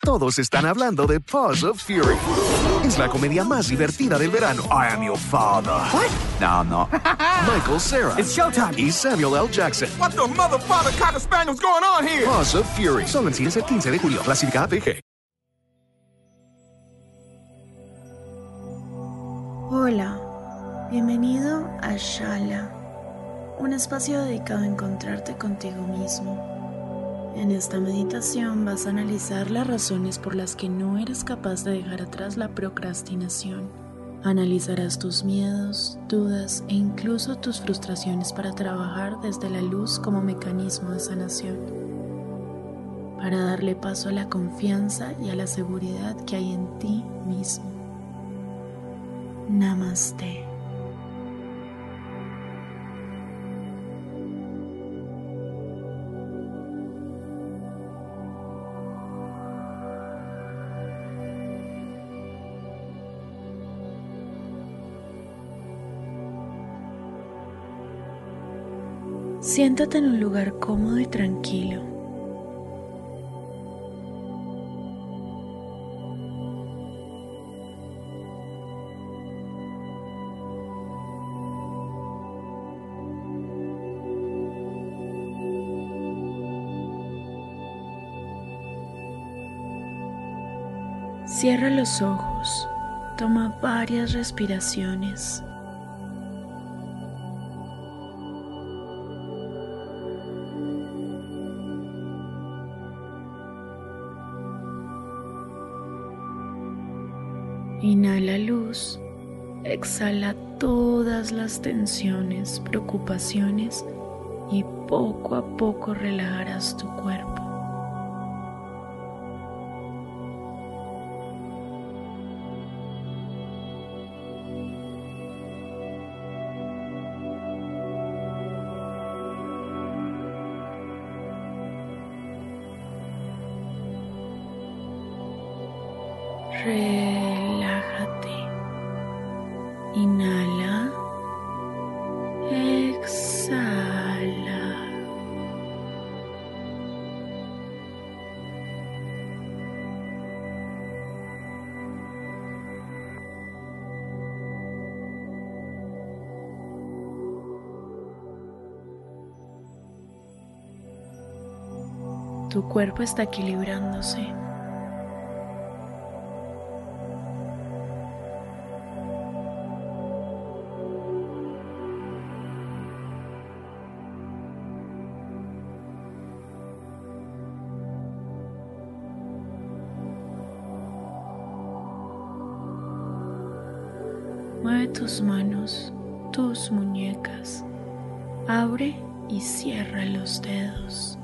Todos están hablando de Paws of Fury. Es la comedia más divertida del verano. I am your father. What? No, no. Michael Sarah. It's showtime. Y Samuel L. Jackson. What the mother, father, cocker spaniel's going on here? Paws of Fury. Solo en cines el 15 de julio. Clasificada PG. Hola, bienvenido a Shala, un espacio dedicado a encontrarte contigo mismo. En esta meditación vas a analizar las razones por las que no eres capaz de dejar atrás la procrastinación. Analizarás tus miedos, dudas e incluso tus frustraciones para trabajar desde la luz como mecanismo de sanación. Para darle paso a la confianza y a la seguridad que hay en ti mismo. Namaste. Siéntate en un lugar cómodo y tranquilo. Cierra los ojos, toma varias respiraciones. Exhala todas las tensiones, preocupaciones y poco a poco relajarás tu cuerpo. Tu cuerpo está equilibrándose. Mueve tus manos, tus muñecas. Abre y cierra los dedos.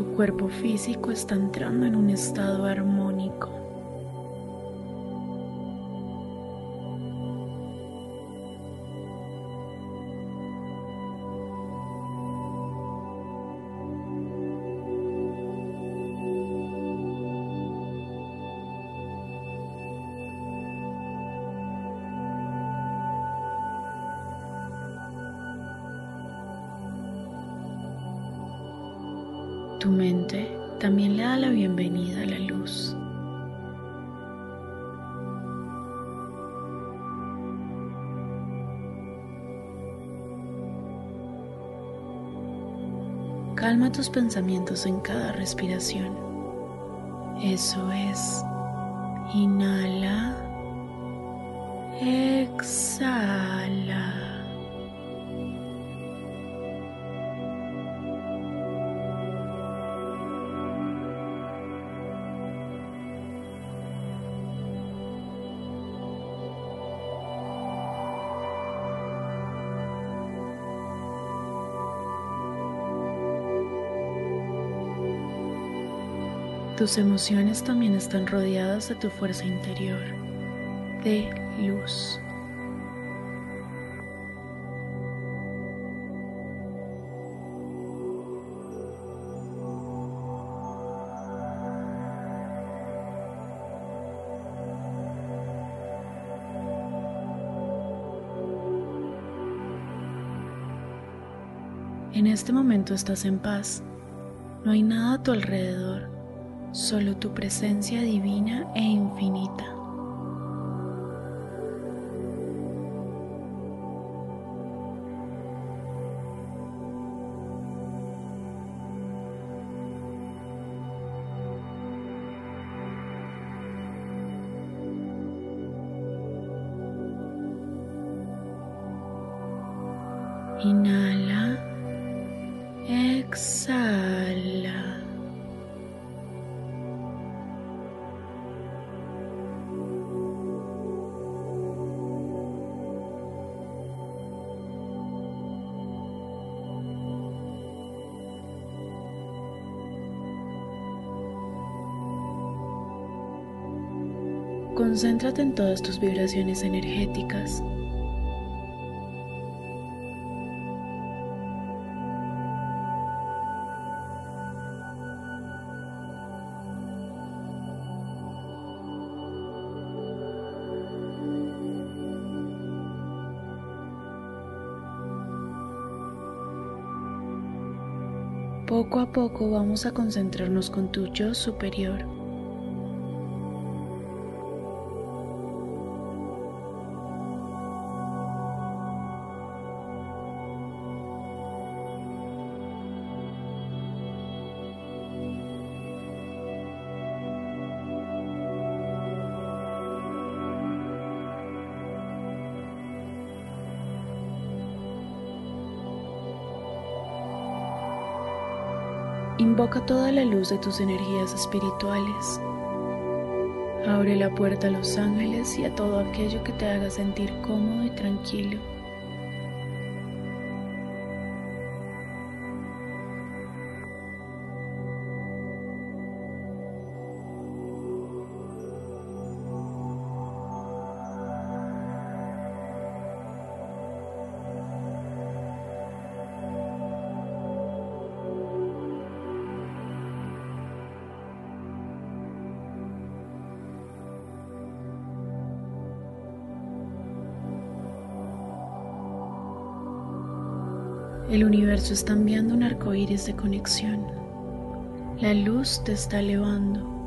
Tu cuerpo físico está entrando en un estado armónico. Calma tus pensamientos en cada respiración. Eso es. Inhala. Exhala. Tus emociones también están rodeadas de tu fuerza interior, de luz. En este momento estás en paz. No hay nada a tu alrededor solo tu presencia divina e infinita. Concéntrate en todas tus vibraciones energéticas. Poco a poco vamos a concentrarnos con tu yo superior. Invoca toda la luz de tus energías espirituales. Abre la puerta a los ángeles y a todo aquello que te haga sentir cómodo y tranquilo. Universo está enviando un arco iris de conexión. La luz te está elevando.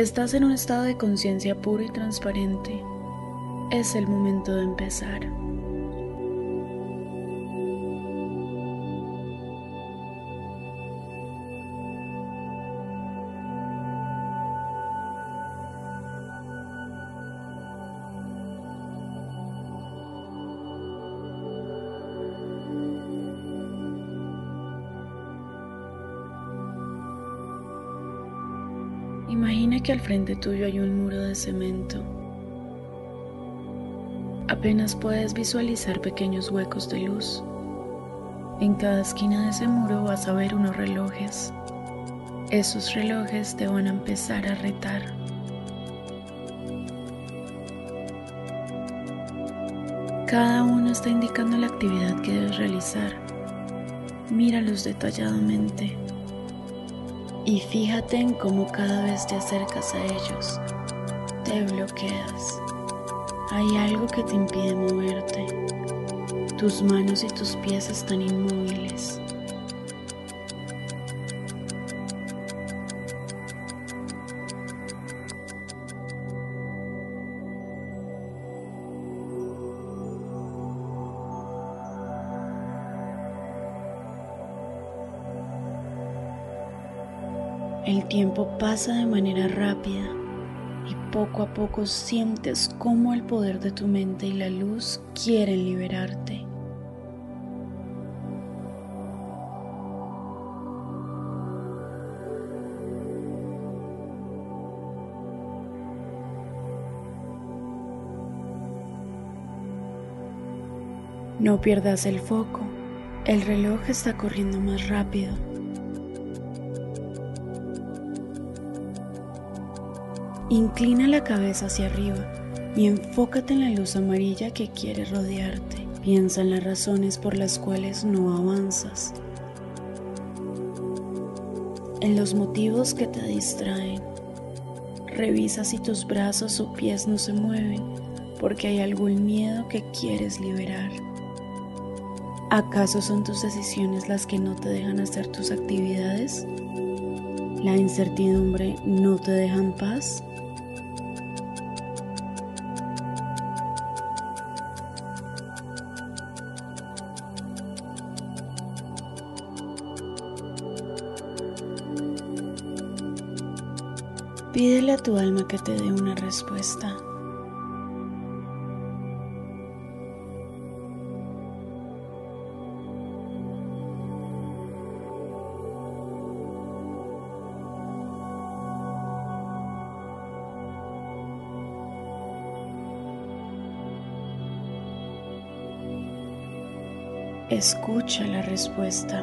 Estás en un estado de conciencia puro y transparente. Es el momento de empezar. Que al frente tuyo hay un muro de cemento. Apenas puedes visualizar pequeños huecos de luz. En cada esquina de ese muro vas a ver unos relojes. Esos relojes te van a empezar a retar. Cada uno está indicando la actividad que debes realizar. Míralos detalladamente y fíjate en cómo cada vez te acercas a ellos, te bloqueas. Hay algo que te impide moverte. Tus manos y tus pies están inmóviles. Pasa de manera rápida y poco a poco sientes cómo el poder de tu mente y la luz quieren liberarte. No pierdas el foco, el reloj está corriendo más rápido. Inclina la cabeza hacia arriba y enfócate en la luz amarilla que quiere rodearte. Piensa en las razones por las cuales no avanzas, en los motivos que te distraen. Revisa si tus brazos o pies no se mueven porque hay algún miedo que quieres liberar. ¿Acaso son tus decisiones las que no te dejan hacer tus actividades? ¿La incertidumbre no te deja en paz? A tu alma que te dé una respuesta. Escucha la respuesta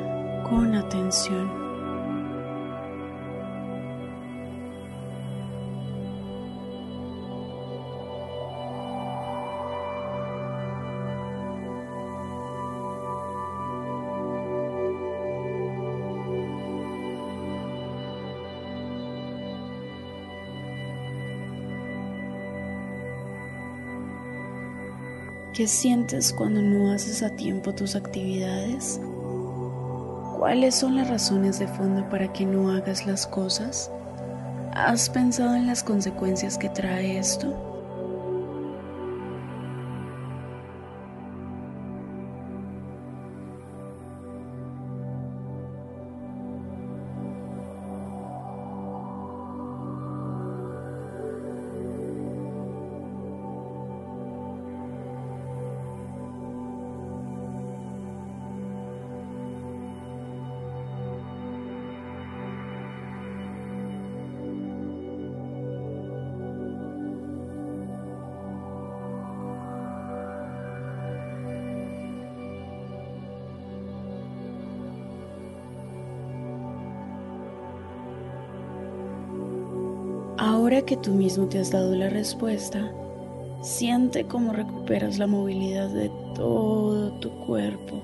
con atención. ¿Qué sientes cuando no haces a tiempo tus actividades? ¿Cuáles son las razones de fondo para que no hagas las cosas? ¿Has pensado en las consecuencias que trae esto? Que tú mismo te has dado la respuesta, siente cómo recuperas la movilidad de todo tu cuerpo.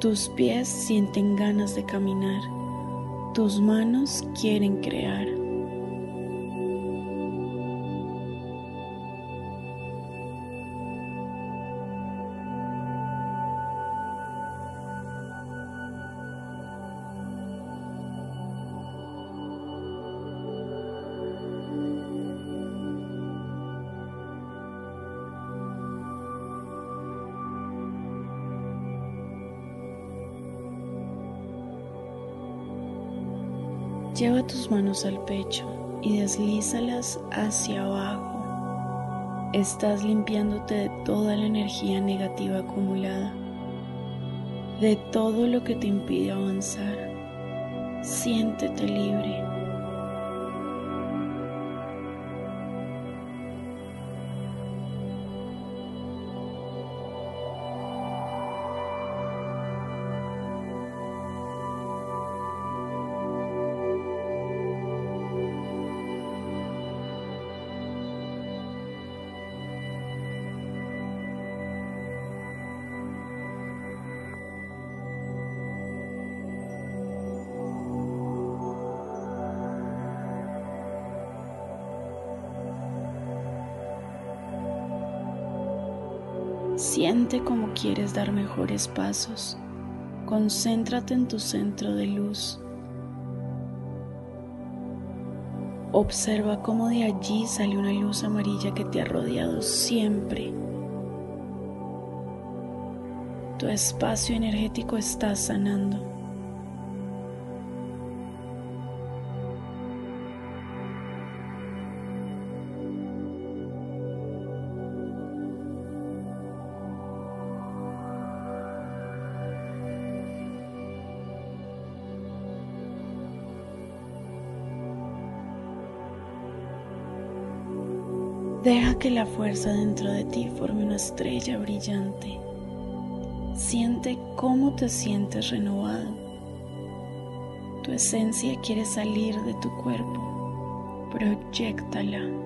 Tus pies sienten ganas de caminar. Tus manos quieren crear. Lleva tus manos al pecho y deslízalas hacia abajo. Estás limpiándote de toda la energía negativa acumulada, de todo lo que te impide avanzar. Siéntete libre. Siente como quieres dar mejores pasos. Concéntrate en tu centro de luz. Observa cómo de allí sale una luz amarilla que te ha rodeado siempre. Tu espacio energético está sanando. Deja que la fuerza dentro de ti forme una estrella brillante. Siente cómo te sientes renovado. Tu esencia quiere salir de tu cuerpo. Proyectala.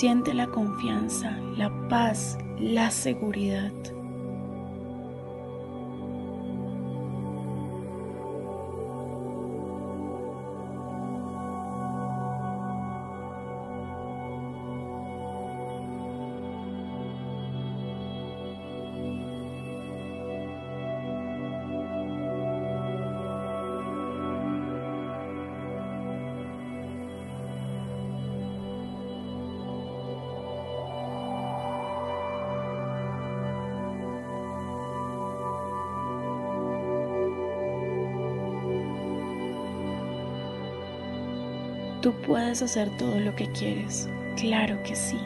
Siente la confianza, la paz, la seguridad. Puedes hacer todo lo que quieres, claro que sí.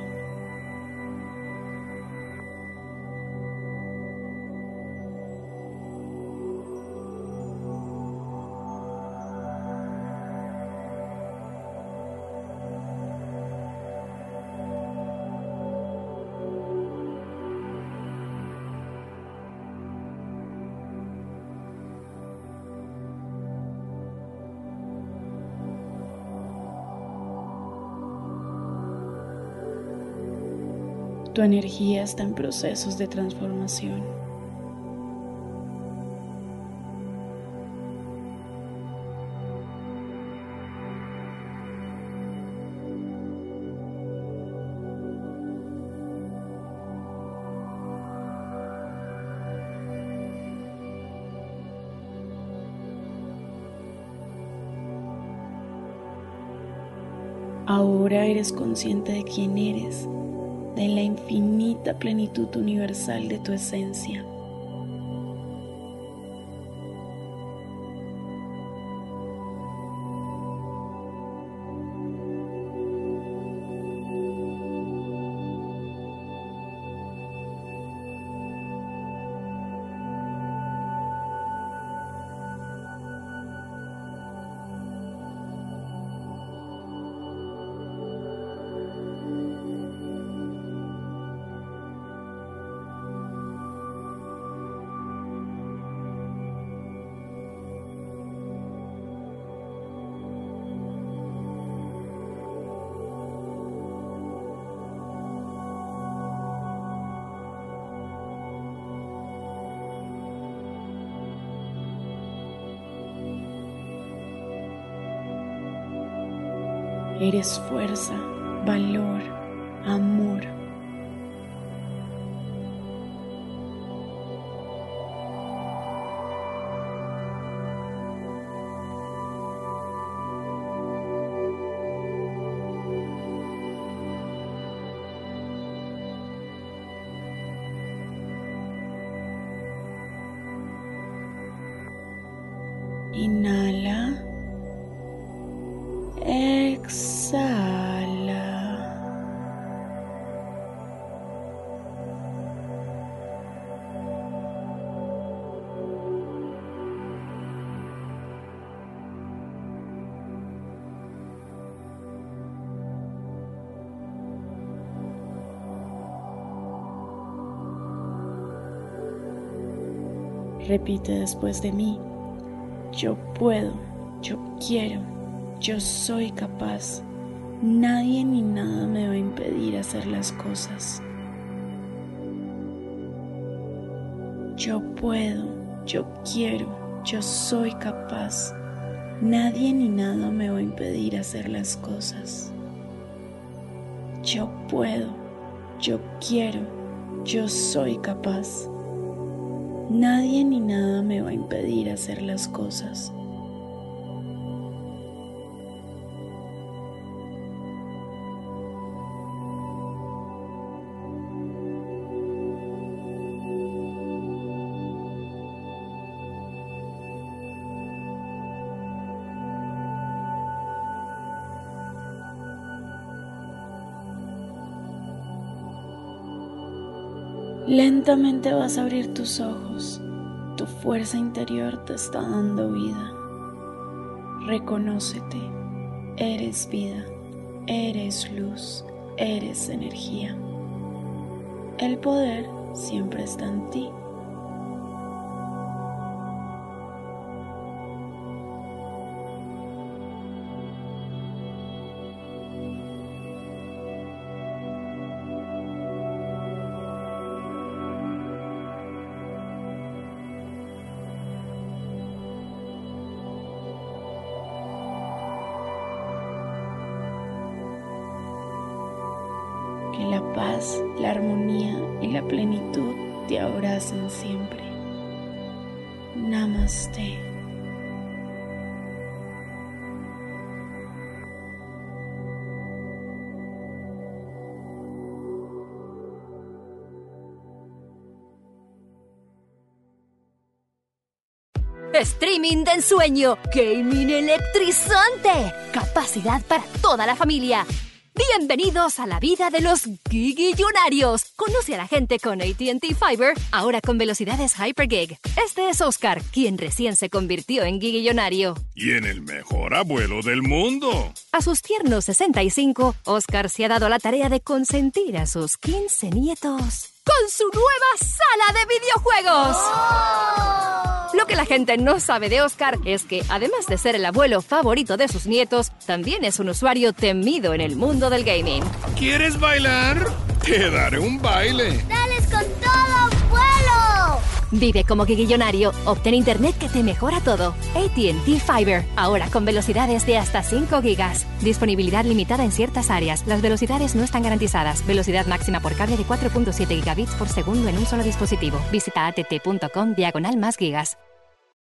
Tu energía está en procesos de transformación. Ahora eres consciente de quién eres de la infinita plenitud universal de tu esencia. Eres fuerza, valor, amor. Inhala. Repite después de mí. Yo puedo, yo quiero, yo soy capaz, Nadie ni nada me va a impedir hacer las cosas. Yo puedo, yo quiero, yo soy capaz. Nadie ni nada me va a impedir hacer las cosas. Yo puedo, yo quiero, yo soy capaz. Nadie ni nada me va a impedir hacer las cosas. Lentamente vas a abrir tus ojos. Tu fuerza interior te está dando vida. Reconócete. Eres vida. Eres luz. Eres energía. El poder siempre está en ti. La paz, la armonía y la plenitud te abracen siempre. Namaste. Streaming de ensueño, gaming electrizante, capacidad para toda la familia. Bienvenidos a la vida de los gigillonarios. Conoce a la gente con ATT Fiber, ahora con velocidades Hypergig. Este es Oscar, quien recién se convirtió en gigillonario. Y en el mejor abuelo del mundo. A sus tiernos 65, Oscar se ha dado la tarea de consentir a sus 15 nietos con su nueva sala de videojuegos. Lo que la gente no sabe de Oscar es que, además de ser el abuelo favorito de sus nietos, también es un usuario temido en el mundo del gaming. ¿Quieres bailar? Te daré un baile. ¡Dales con todo, vuelo! Vive como guiguillonario. Obtén internet que te mejora todo. ATT Fiber. Ahora con velocidades de hasta 5 gigas. Disponibilidad limitada en ciertas áreas. Las velocidades no están garantizadas. Velocidad máxima por cable de 4.7 gigabits por segundo en un solo dispositivo. Visita att.com diagonal más gigas.